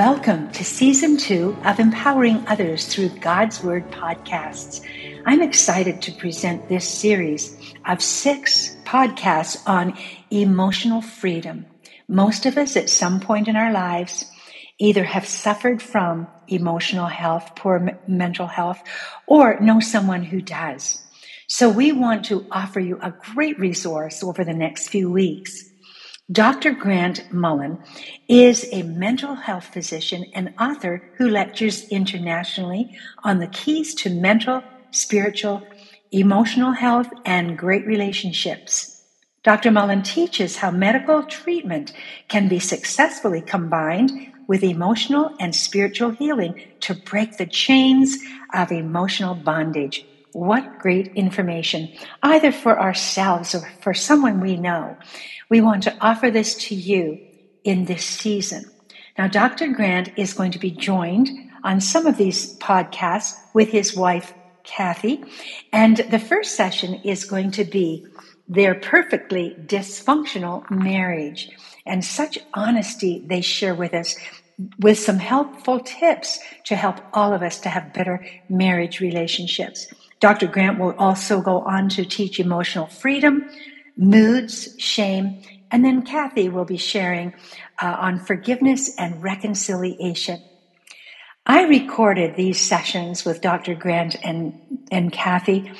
Welcome to season two of Empowering Others Through God's Word podcasts. I'm excited to present this series of six podcasts on emotional freedom. Most of us at some point in our lives either have suffered from emotional health, poor mental health, or know someone who does. So we want to offer you a great resource over the next few weeks. Dr. Grant Mullen is a mental health physician and author who lectures internationally on the keys to mental, spiritual, emotional health, and great relationships. Dr. Mullen teaches how medical treatment can be successfully combined with emotional and spiritual healing to break the chains of emotional bondage. What great information, either for ourselves or for someone we know. We want to offer this to you in this season. Now, Dr. Grant is going to be joined on some of these podcasts with his wife, Kathy. And the first session is going to be their perfectly dysfunctional marriage and such honesty they share with us with some helpful tips to help all of us to have better marriage relationships. Dr. Grant will also go on to teach emotional freedom, moods, shame, and then Kathy will be sharing uh, on forgiveness and reconciliation. I recorded these sessions with Dr. Grant and, and Kathy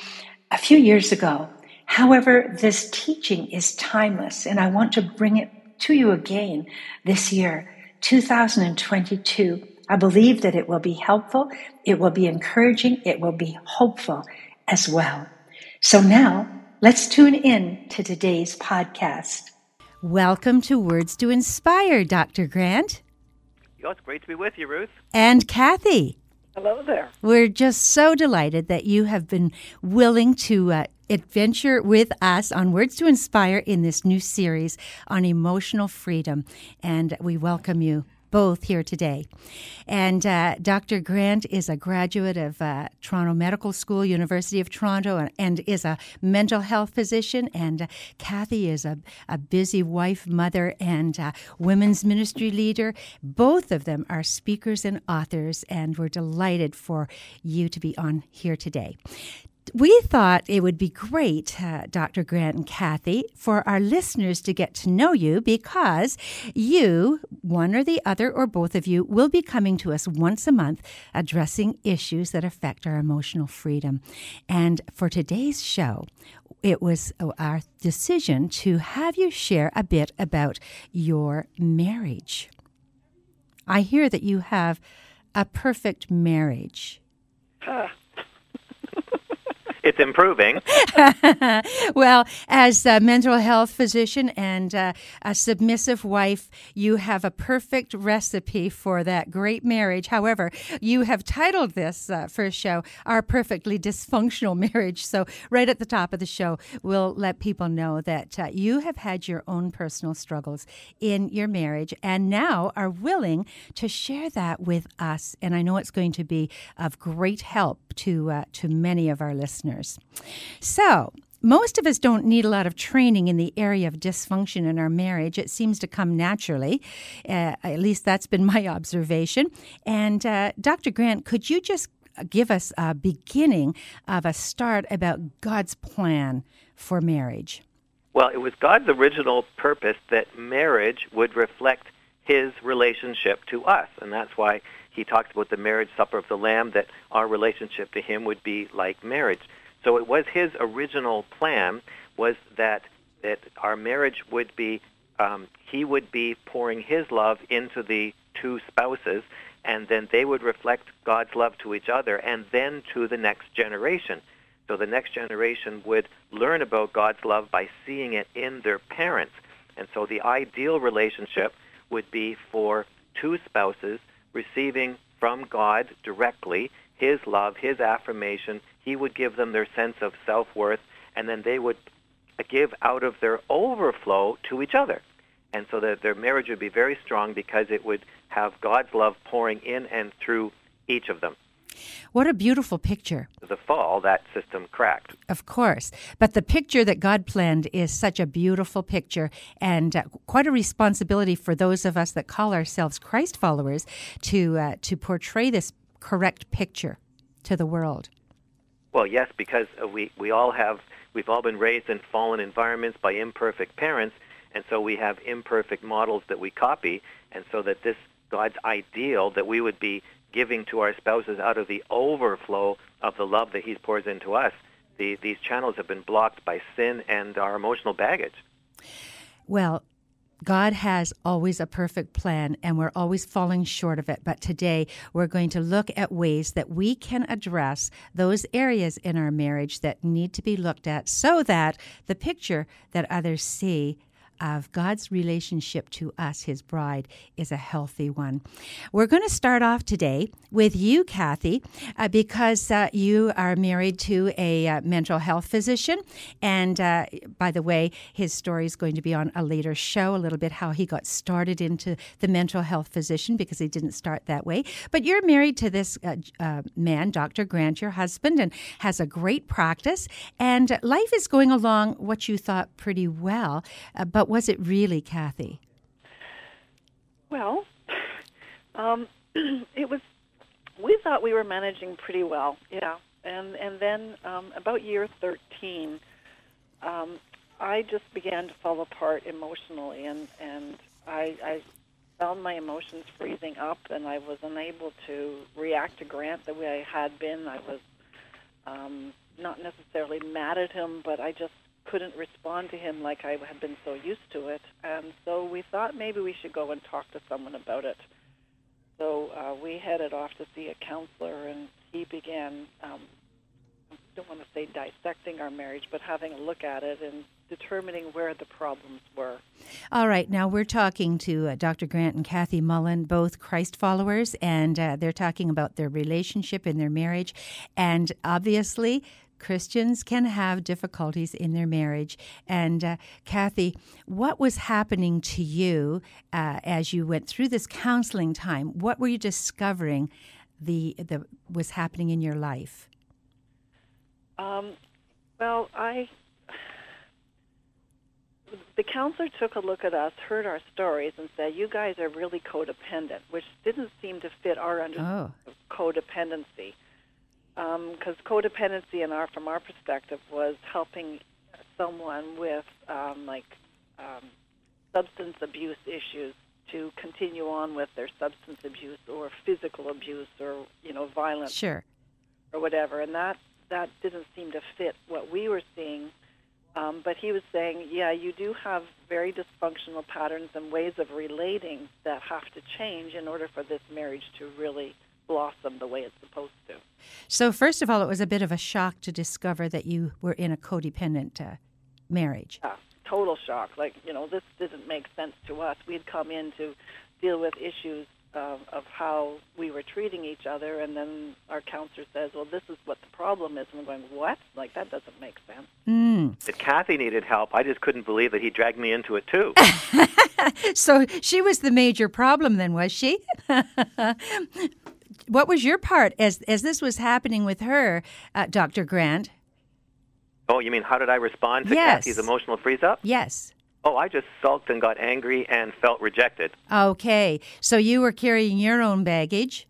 a few years ago. However, this teaching is timeless, and I want to bring it to you again this year, 2022. I believe that it will be helpful, it will be encouraging, it will be hopeful as well. So now Let's tune in to today's podcast. Welcome to Words to Inspire, Dr. Grant. Oh, it's great to be with you, Ruth. And Kathy. Hello there. We're just so delighted that you have been willing to uh, adventure with us on Words to Inspire in this new series on emotional freedom. And we welcome you both here today. And uh, Dr. Grant is a graduate of uh, Toronto Medical School, University of Toronto, and, and is a mental health physician. And uh, Kathy is a, a busy wife, mother, and uh, women's ministry leader. Both of them are speakers and authors, and we're delighted for you to be on here today we thought it would be great, uh, Dr. Grant and Kathy, for our listeners to get to know you because you, one or the other, or both of you, will be coming to us once a month addressing issues that affect our emotional freedom. And for today's show, it was uh, our decision to have you share a bit about your marriage. I hear that you have a perfect marriage. It's improving. well, as a mental health physician and uh, a submissive wife, you have a perfect recipe for that great marriage. However, you have titled this uh, first show Our Perfectly Dysfunctional Marriage. So, right at the top of the show, we'll let people know that uh, you have had your own personal struggles in your marriage and now are willing to share that with us. And I know it's going to be of great help to, uh, to many of our listeners. So, most of us don't need a lot of training in the area of dysfunction in our marriage. It seems to come naturally. Uh, at least that's been my observation. And uh, Dr. Grant, could you just give us a beginning of a start about God's plan for marriage? Well, it was God's original purpose that marriage would reflect his relationship to us. And that's why he talked about the marriage supper of the Lamb, that our relationship to him would be like marriage. So it was his original plan was that that our marriage would be um, he would be pouring his love into the two spouses, and then they would reflect God's love to each other, and then to the next generation. So the next generation would learn about God's love by seeing it in their parents. And so the ideal relationship would be for two spouses receiving from God directly His love, His affirmation. He would give them their sense of self worth, and then they would give out of their overflow to each other. And so that their marriage would be very strong because it would have God's love pouring in and through each of them. What a beautiful picture. The fall, that system cracked. Of course. But the picture that God planned is such a beautiful picture and uh, quite a responsibility for those of us that call ourselves Christ followers to, uh, to portray this correct picture to the world. Well, yes, because uh, we, we all have, we've all been raised in fallen environments by imperfect parents, and so we have imperfect models that we copy, and so that this God's ideal that we would be giving to our spouses out of the overflow of the love that He pours into us. The, these channels have been blocked by sin and our emotional baggage. Well, God has always a perfect plan, and we're always falling short of it. But today, we're going to look at ways that we can address those areas in our marriage that need to be looked at so that the picture that others see of God's relationship to us, His bride, is a healthy one. We're going to start off today with you, Kathy, uh, because uh, you are married to a uh, mental health physician. And uh, by the way, his story is going to be on a later show, a little bit how he got started into the mental health physician because he didn't start that way. But you're married to this uh, uh, man, Dr. Grant, your husband, and has a great practice. And life is going along what you thought pretty well. but was it really, Kathy? Well, um, it was. We thought we were managing pretty well, yeah. And and then um, about year thirteen, um, I just began to fall apart emotionally, and and I, I found my emotions freezing up, and I was unable to react to Grant the way I had been. I was um, not necessarily mad at him, but I just couldn't respond to him like I had been so used to it. And so we thought maybe we should go and talk to someone about it. So uh, we headed off to see a counselor, and he began, um, I don't want to say dissecting our marriage, but having a look at it and determining where the problems were. All right, now we're talking to uh, Dr. Grant and Kathy Mullen, both Christ followers, and uh, they're talking about their relationship in their marriage. And obviously, Christians can have difficulties in their marriage. And uh, Kathy, what was happening to you uh, as you went through this counseling time? What were you discovering the the was happening in your life? Um, well, I the counselor took a look at us, heard our stories, and said, "You guys are really codependent," which didn't seem to fit our understanding oh. of codependency because um, codependency in our from our perspective was helping someone with um, like um, substance abuse issues to continue on with their substance abuse or physical abuse or you know violence sure. or whatever. And that that didn't seem to fit what we were seeing. Um, but he was saying yeah you do have very dysfunctional patterns and ways of relating that have to change in order for this marriage to really blossom the way it's supposed to. So, first of all, it was a bit of a shock to discover that you were in a codependent uh, marriage. Yeah, total shock. Like, you know, this didn't make sense to us. We'd come in to deal with issues uh, of how we were treating each other, and then our counselor says, "Well, this is what the problem is." And we're going, "What? Like that doesn't make sense." Mm. If Kathy needed help, I just couldn't believe that he dragged me into it too. so she was the major problem, then, was she? what was your part as as this was happening with her, uh, Dr. Grant? Oh, you mean how did I respond to yes. Kathy's emotional freeze up? Yes. Oh, I just sulked and got angry and felt rejected. Okay, so you were carrying your own baggage.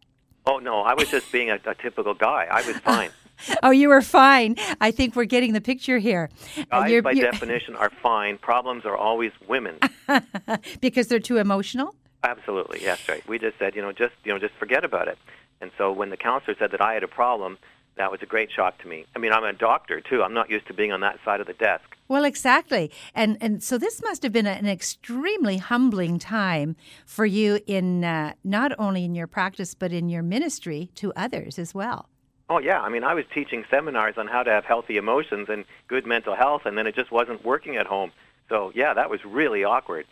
Oh no, I was just being a, a typical guy. I was fine. oh, you were fine. I think we're getting the picture here. Uh, Guys, uh, by definition, are fine. Problems are always women because they're too emotional. Absolutely, yes, right. We just said, you know, just you know, just forget about it. And so when the counselor said that I had a problem, that was a great shock to me. I mean, I'm a doctor too. I'm not used to being on that side of the desk. Well, exactly. And and so this must have been an extremely humbling time for you in uh, not only in your practice but in your ministry to others as well. Oh yeah, I mean, I was teaching seminars on how to have healthy emotions and good mental health and then it just wasn't working at home. So, yeah, that was really awkward.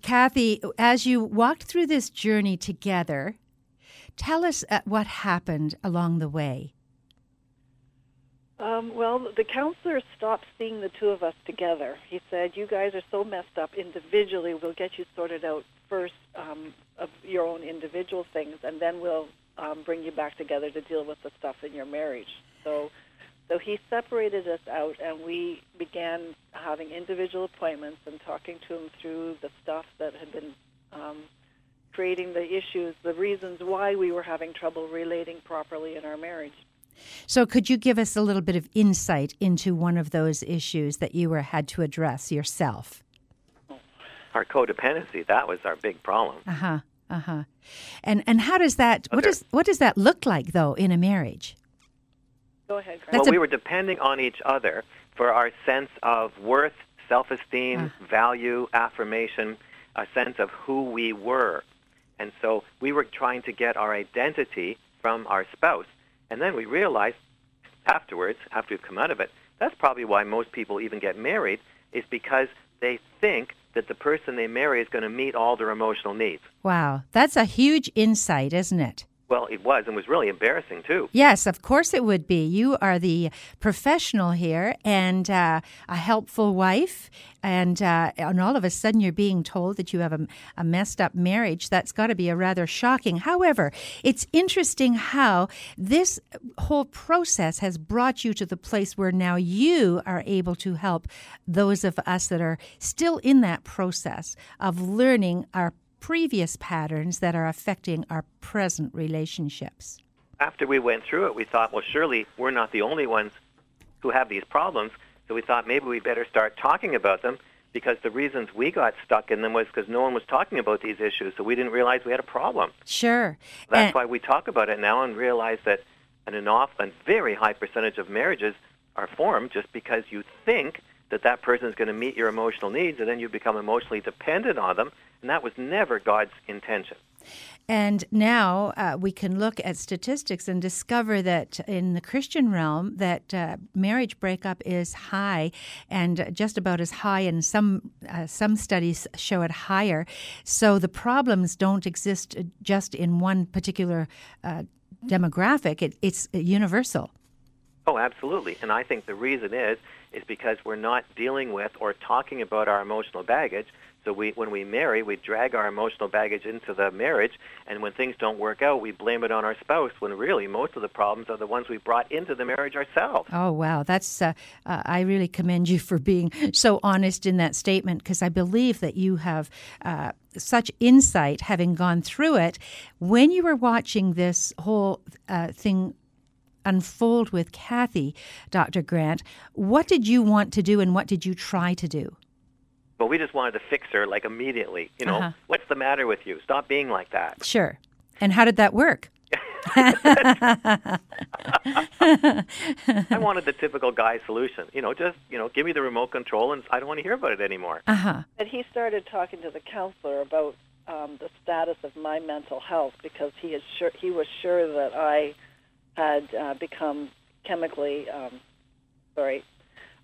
Kathy, as you walked through this journey together, Tell us uh, what happened along the way. Um, well, the counselor stopped seeing the two of us together. He said, "You guys are so messed up individually. We'll get you sorted out first um, of your own individual things, and then we'll um, bring you back together to deal with the stuff in your marriage. So, so he separated us out, and we began having individual appointments and talking to him through the stuff that had been um, creating the issues, the reasons why we were having trouble relating properly in our marriage. So, could you give us a little bit of insight into one of those issues that you were had to address yourself? Our codependency, that was our big problem. Uh huh. Uh huh. And and how does that? What does what does that look like though in a marriage? Go ahead, Grant. That's well, a- we were depending on each other for our sense of worth, self-esteem, Ah. value, affirmation, a sense of who we were. And so we were trying to get our identity from our spouse. And then we realized afterwards, after we've come out of it, that's probably why most people even get married, is because they think that the person they marry is going to meet all their emotional needs. Wow, that's a huge insight, isn't it? Well, it was, and was really embarrassing too. Yes, of course it would be. You are the professional here and uh, a helpful wife, and uh, and all of a sudden you're being told that you have a, a messed up marriage. That's got to be a rather shocking. However, it's interesting how this whole process has brought you to the place where now you are able to help those of us that are still in that process of learning our previous patterns that are affecting our present relationships. after we went through it, we thought, well, surely we're not the only ones who have these problems. So we thought maybe we better start talking about them because the reasons we got stuck in them was because no one was talking about these issues. So we didn't realize we had a problem. Sure. That's And- why we talk about it now and realize that an, an often very high percentage of marriages are formed just because you think that that person is going to meet your emotional needs and then you become emotionally dependent on them. And that was never God's intention. And now uh, we can look at statistics and discover that in the Christian realm, that uh, marriage breakup is high, and just about as high, and some uh, some studies show it higher. So the problems don't exist just in one particular uh, demographic; it, it's universal. Oh, absolutely. And I think the reason is is because we're not dealing with or talking about our emotional baggage. So we, when we marry, we drag our emotional baggage into the marriage, and when things don't work out, we blame it on our spouse. When really, most of the problems are the ones we brought into the marriage ourselves. Oh wow, that's uh, uh, I really commend you for being so honest in that statement because I believe that you have uh, such insight, having gone through it. When you were watching this whole uh, thing unfold with Kathy, Dr. Grant, what did you want to do and what did you try to do? But we just wanted to fix her like immediately. You know, Uh-huh. what's the matter with you? Stop being like that. Sure. And how did that work? I wanted the typical guy solution. You know, just you know, give me the remote control, and I don't want to hear about it anymore. Uh huh. And he started talking to the counselor about um, the status of my mental health because he is sure he was sure that I had uh, become chemically um, sorry,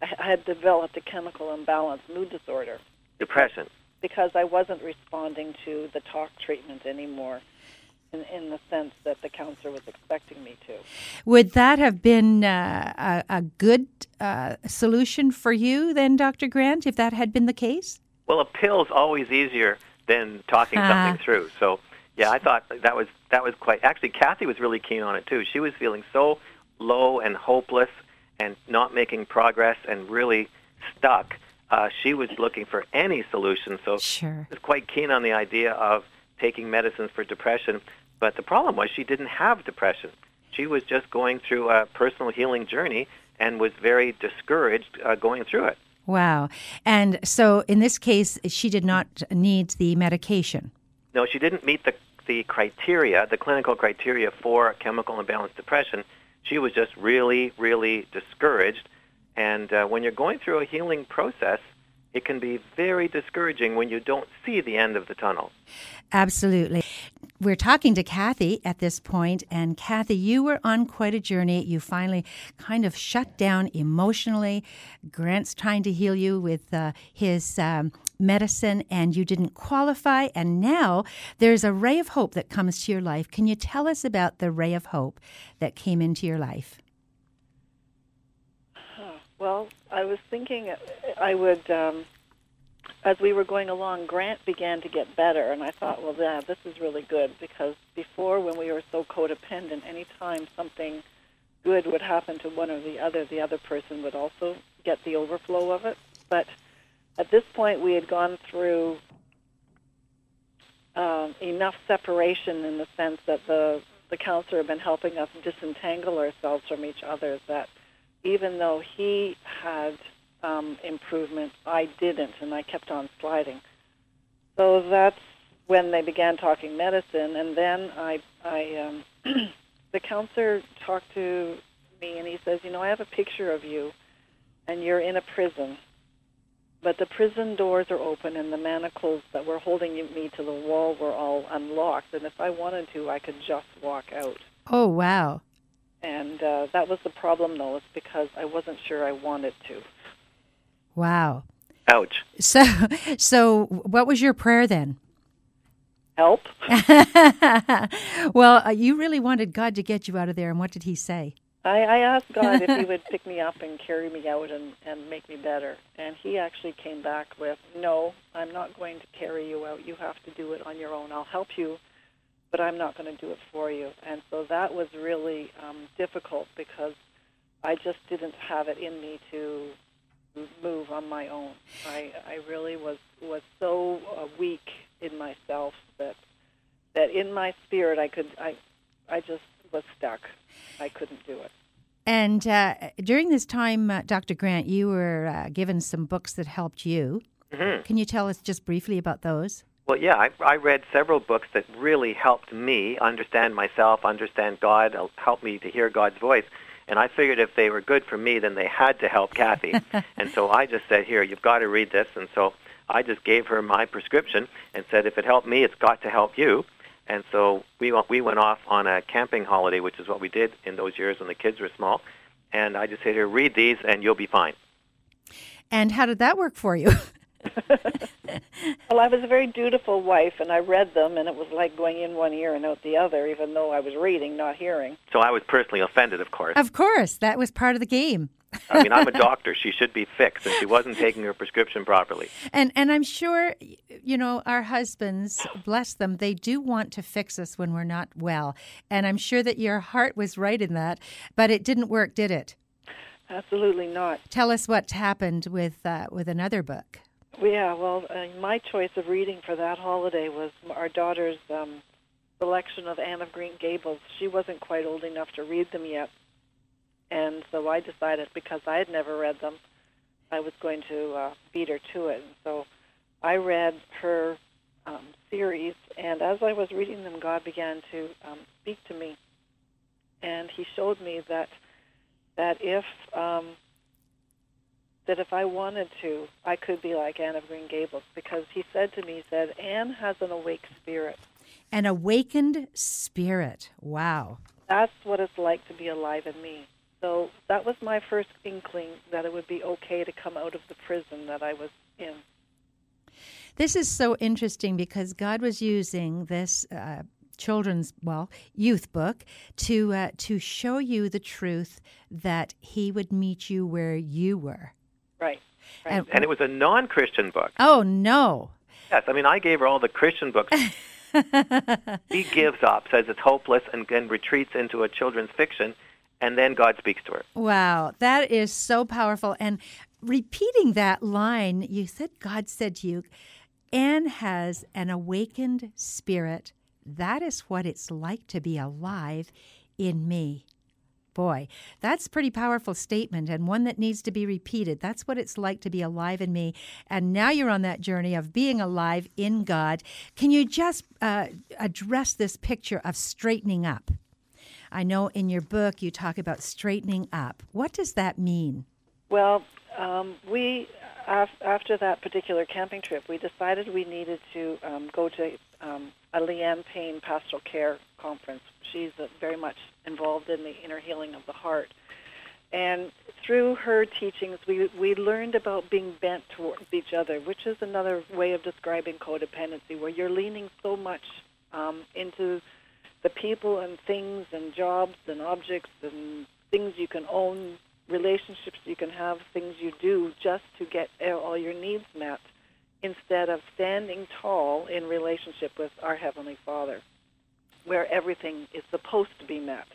I I had developed a chemical imbalance mood disorder Depression. because I wasn't responding to the talk treatment anymore. In, in the sense that the counselor was expecting me to. Would that have been uh, a, a good uh, solution for you then, Dr. Grant, if that had been the case? Well, a pill's always easier than talking Ah. something through. So, yeah, I thought that was that was quite. Actually, Kathy was really keen on it too. She was feeling so low and hopeless and not making progress and really stuck. Uh, she was looking for any solution. So, Sure. she was quite keen on the idea of taking medicines for depression. But the problem was she didn't have depression. She was just going through a personal healing journey and was very discouraged uh, going through it. Wow. And so in this case, she did not need the medication. No, she didn't meet the the criteria, the clinical criteria for chemical imbalance depression. She was just really, really discouraged. And uh, when you're going through a healing process, it can be very discouraging when you don't see the end of the tunnel. Absolutely. We're talking to Kathy at this point, and Kathy, you were on quite a journey. You finally kind of shut down emotionally. Grant's trying to heal you with uh, his um, medicine, and you didn't qualify. And now there's a ray of hope that comes to your life. Can you tell us about the ray of hope that came into your life? Well, I was thinking I would um, as we were going along, Grant began to get better, and I thought, well, yeah, this is really good because before, when we were so codependent, anytime something good would happen to one or the other, the other person would also get the overflow of it. But at this point, we had gone through um, enough separation in the sense that the the counselor had been helping us disentangle ourselves from each other. That even though he had um, improvement, I didn't, and I kept on sliding. So that's when they began talking medicine, and then I, I, um, the counselor talked to me, and he says, you know, I have a picture of you, and you're in a prison, but the prison doors are open and the manacles that were holding me to the wall were all unlocked. And if I wanted to, I could just walk out. Oh, wow. And uh, that was the problem, though, is because I wasn't sure I wanted to. Wow. Ouch. So, so what was your prayer then? Help. well, uh, you really wanted God to get you out of there, and what did He say? I, I asked God if He would pick me up and carry me out and, and make me better. And He actually came back with, No, I'm not going to carry you out. You have to do it on your own. I'll help you, but I'm not going to do it for you. And so that was really um, difficult because I just didn't have it in me to move on my own. I, I really was, was so uh, weak in myself that that in my spirit I could I I just was stuck. I couldn't do it. And uh, during this time, uh, Dr. Grant, you were uh, given some books that helped you. Mm-hmm. Can you tell us just briefly about those? Well, yeah, I, I read several books that really helped me understand myself, understand God, helped me to hear God's voice. And I figured if they were good for me, then they had to help Kathy. and so I just said, here, you've got to read this. And so I just gave her my prescription and said, if it helped me, it's got to help you. And so we we went off on a camping holiday, which is what we did in those years when the kids were small. And I just said, "Here, read these, and you'll be fine." And how did that work for you? well, I was a very dutiful wife, and I read them, and it was like going in one ear and out the other, even though I was reading, not hearing. So I was personally offended, of course. Of course, that was part of the game. I mean, I'm a doctor. She should be fixed, and she wasn't taking her prescription properly. And and I'm sure, you know, our husbands, bless them, they do want to fix us when we're not well. And I'm sure that your heart was right in that, but it didn't work, did it? Absolutely not. Tell us what happened with uh, with another book. Yeah, well, uh, my choice of reading for that holiday was our daughter's um, selection of Anne of Green Gables. She wasn't quite old enough to read them yet, and so I decided because I had never read them, I was going to uh, beat her to it. And so I read her um, series, and as I was reading them, God began to um, speak to me, and He showed me that that if um, that if I wanted to, I could be like Anne of Green Gables, because He said to me, He said, Anne has an awake spirit. An awakened spirit. Wow. That's what it's like to be alive in me. So that was my first inkling that it would be okay to come out of the prison that I was in. This is so interesting because God was using this uh, children's, well, youth book to uh, to show you the truth that He would meet you where you were. Right. right. And, and it was a non-Christian book. Oh no. Yes, I mean I gave her all the Christian books. he gives up, says it's hopeless, and then retreats into a children's fiction and then God speaks to her. Wow, that is so powerful. And repeating that line, you said God said to you, Anne has an awakened spirit. That is what it's like to be alive in me. Boy, that's a pretty powerful statement and one that needs to be repeated. That's what it's like to be alive in me. And now you're on that journey of being alive in God. Can you just uh, address this picture of straightening up? I know in your book you talk about straightening up. What does that mean? Well, um, we after that particular camping trip, we decided we needed to um, go to um, a Leanne Payne pastoral care conference. She's uh, very much involved in the inner healing of the heart. And through her teachings, we, we learned about being bent towards each other, which is another way of describing codependency, where you're leaning so much um, into the people and things and jobs and objects and things you can own, relationships you can have, things you do just to get all your needs met. instead of standing tall in relationship with our Heavenly Father, where everything is supposed to be met.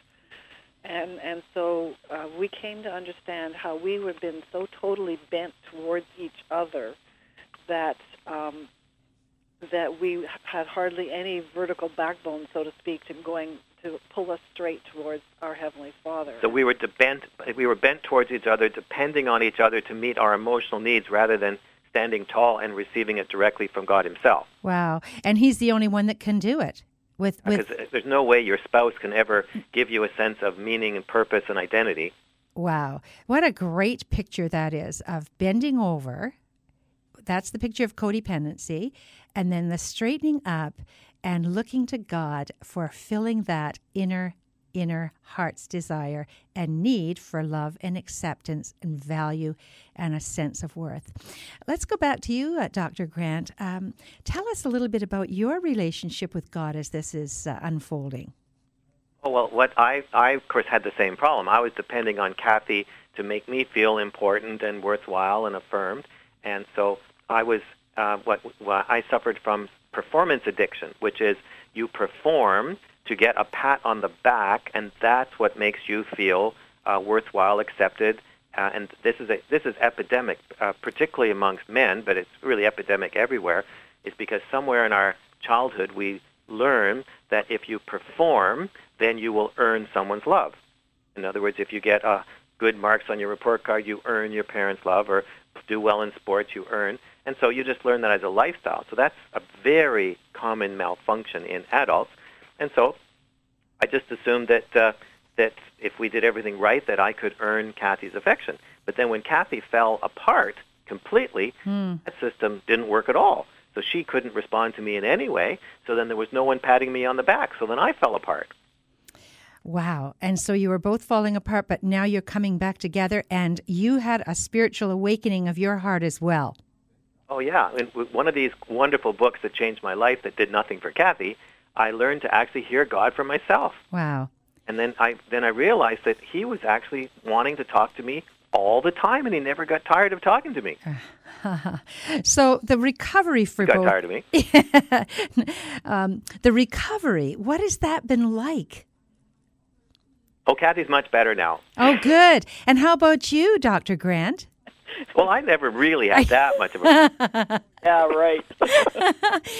And, and so uh, we came to understand how we have been so totally bent towards each other that um, that we had hardly any vertical backbone, so to speak, to going to pull us straight towards our heavenly Father. So we were bent we were bent towards each other, depending on each other to meet our emotional needs, rather than standing tall and receiving it directly from God Himself. Wow! And He's the only one that can do it. With, with because there's no way your spouse can ever give you a sense of meaning and purpose and identity. Wow, what a great picture that is of bending over. That's the picture of codependency, and then the straightening up and looking to God for filling that inner inner heart's desire and need for love and acceptance and value and a sense of worth. Let's go back to you, uh, Dr. Grant. Um, tell us a little bit about your relationship with God as this is uh, unfolding. Oh, well, what I, I, of course, had the same problem. I was depending on Kathy to make me feel important and worthwhile and affirmed. And so I was, uh, what, what I suffered from performance addiction, which is you perform to get a pat on the back, and that's what makes you feel uh, worthwhile, accepted. Uh, and this is a, this is epidemic, uh, particularly amongst men, but it's really epidemic everywhere. Is because somewhere in our childhood we learn that if you perform, then you will earn someone's love. In other words, if you get uh, good marks on your report card, you earn your parents' love, or do well in sports, you earn. And so you just learn that as a lifestyle. So that's a very common malfunction in adults. And so I just assumed that uh, that if we did everything right, that I could earn Kathy's affection. But then when Kathy fell apart completely, hmm. that system didn't work at all. So she couldn't respond to me in any way. So then there was no one patting me on the back. So then I fell apart. Wow. And so you were both falling apart, but now you're coming back together, and you had a spiritual awakening of your heart as well. Oh, yeah. And one of these wonderful books that changed my life that did nothing for Kathy I learned to actually hear God for myself. Wow. And then I then I realized that he was actually wanting to talk to me all the time, and he never got tired of talking to me. so the recovery for he got both, tired of me. um, the recovery, what has that been like? Oh, Kathy's much better now. Oh, good. And how about you, Dr. Grant? well, I never really had that much of a. yeah, right.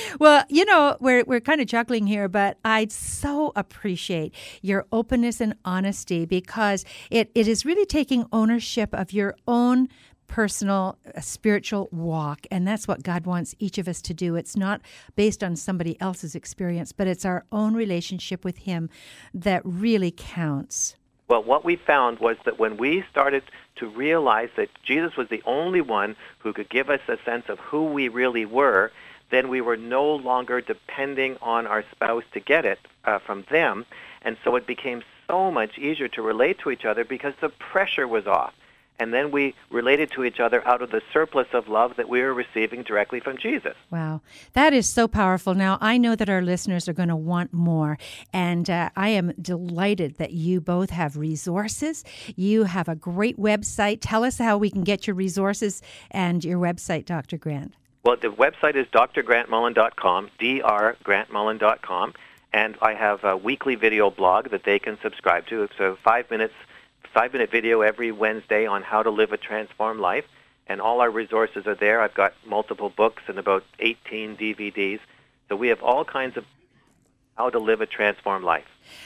well, you know, we're we're kind of chuckling here, but I so appreciate your openness and honesty because it, it is really taking ownership of your own personal uh, spiritual walk and that's what God wants each of us to do it's not based on somebody else's experience but it's our own relationship with him that really counts well, what we found was that when we started to realize that Jesus was the only one who could give us a sense of who we really were, then we were no longer depending on our spouse to get it uh, from them. And so it became so much easier to relate to each other because the pressure was off and then we related to each other out of the surplus of love that we were receiving directly from Jesus. Wow, that is so powerful. Now, I know that our listeners are going to want more, and uh, I am delighted that you both have resources. You have a great website. Tell us how we can get your resources and your website, Dr. Grant. Well, the website is drgrantmullen.com, drgrantmullen.com, and I have a weekly video blog that they can subscribe to. It's a five minutes five minute video every Wednesday on how to live a transformed life. And all our resources are there. I've got multiple books and about 18 DVDs. So we have all kinds of how to live a transformed life.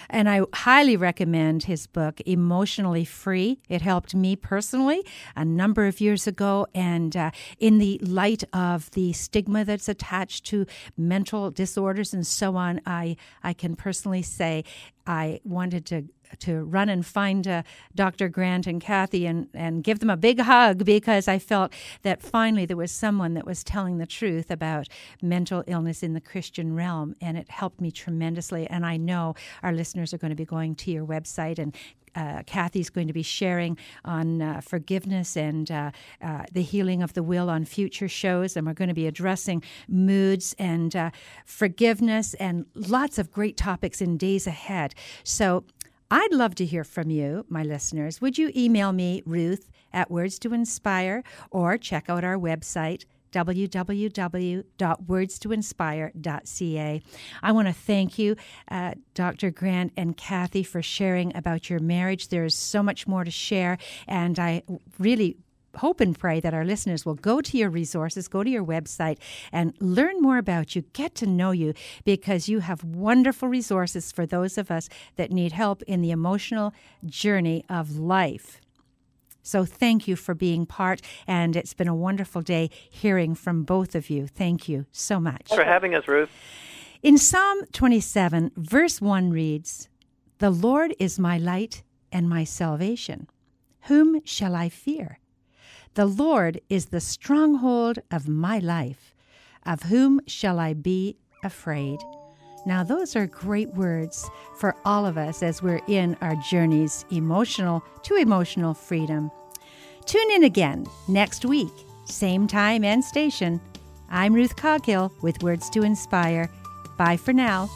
And I highly recommend his book, Emotionally Free. It helped me personally a number of years ago. And uh, in the light of the stigma that's attached to mental disorders and so on, I, I can personally say I wanted to to run and find uh, Dr. Grant and Kathy and, and give them a big hug because I felt that finally there was someone that was telling the truth about mental illness in the Christian realm, and it helped me tremendously. And I know our listeners are going to be going to your website and uh, Kathy's going to be sharing on uh, forgiveness and uh, uh the healing of the will on future shows. And we're going to be addressing moods and uh, forgiveness and lots of great topics in days ahead. So I'd love to hear from you, my listeners. Would you email me, Ruth, at Words to Inspire, or check out our website, www.wordstoinspire.ca. I want to thank you, uh, Dr. Grant and Kathy, for sharing about your marriage. There is so much more to share, and I really hope and pray that our listeners will go to your resources, go to your website, and learn more about you, get to know you, because you have wonderful resources for those of us that need help in the emotional journey of life. So thank you for being part, and it's been a wonderful day hearing from both of you. Thank you so much. Thanks for having us, Ruth. In Psalm 27, verse 1 reads, The Lord is my light and my salvation. Whom shall I fear? The Lord is the stronghold of my life. Of whom shall I be afraid? Now, those are great words for all of us as we're in our journeys emotional to emotional freedom. Tune in again next week, same time and station. I'm Ruth Coghill with Words to Inspire. Bye for now.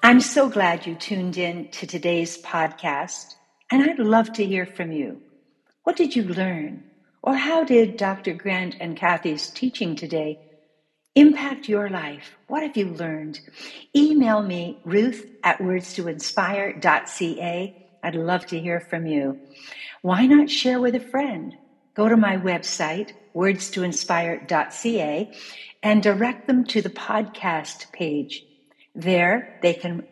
I'm so glad you tuned in to today's podcast, and I'd love to hear from you. What did you learn? Or how did Dr. Grant and Kathy's teaching today impact your life? What have you learned? Email me, ruth at wordstoinspire.ca. I'd love to hear from you. Why not share with a friend? Go to my website, wordstoinspire.ca, and direct them to the podcast page. There, they can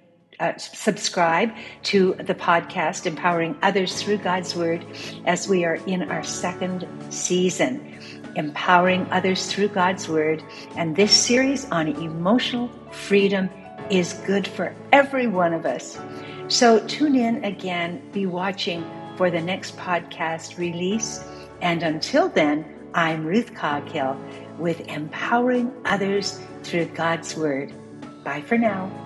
uh, subscribe to the podcast, Empowering Others Through God's Word, as we are in our second season, Empowering Others Through God's Word. And this series on emotional freedom is good for every one of us. So tune in again, be watching for the next podcast release. And until then, I'm Ruth Coghill with Empowering Others Through God's Word. Bye for now.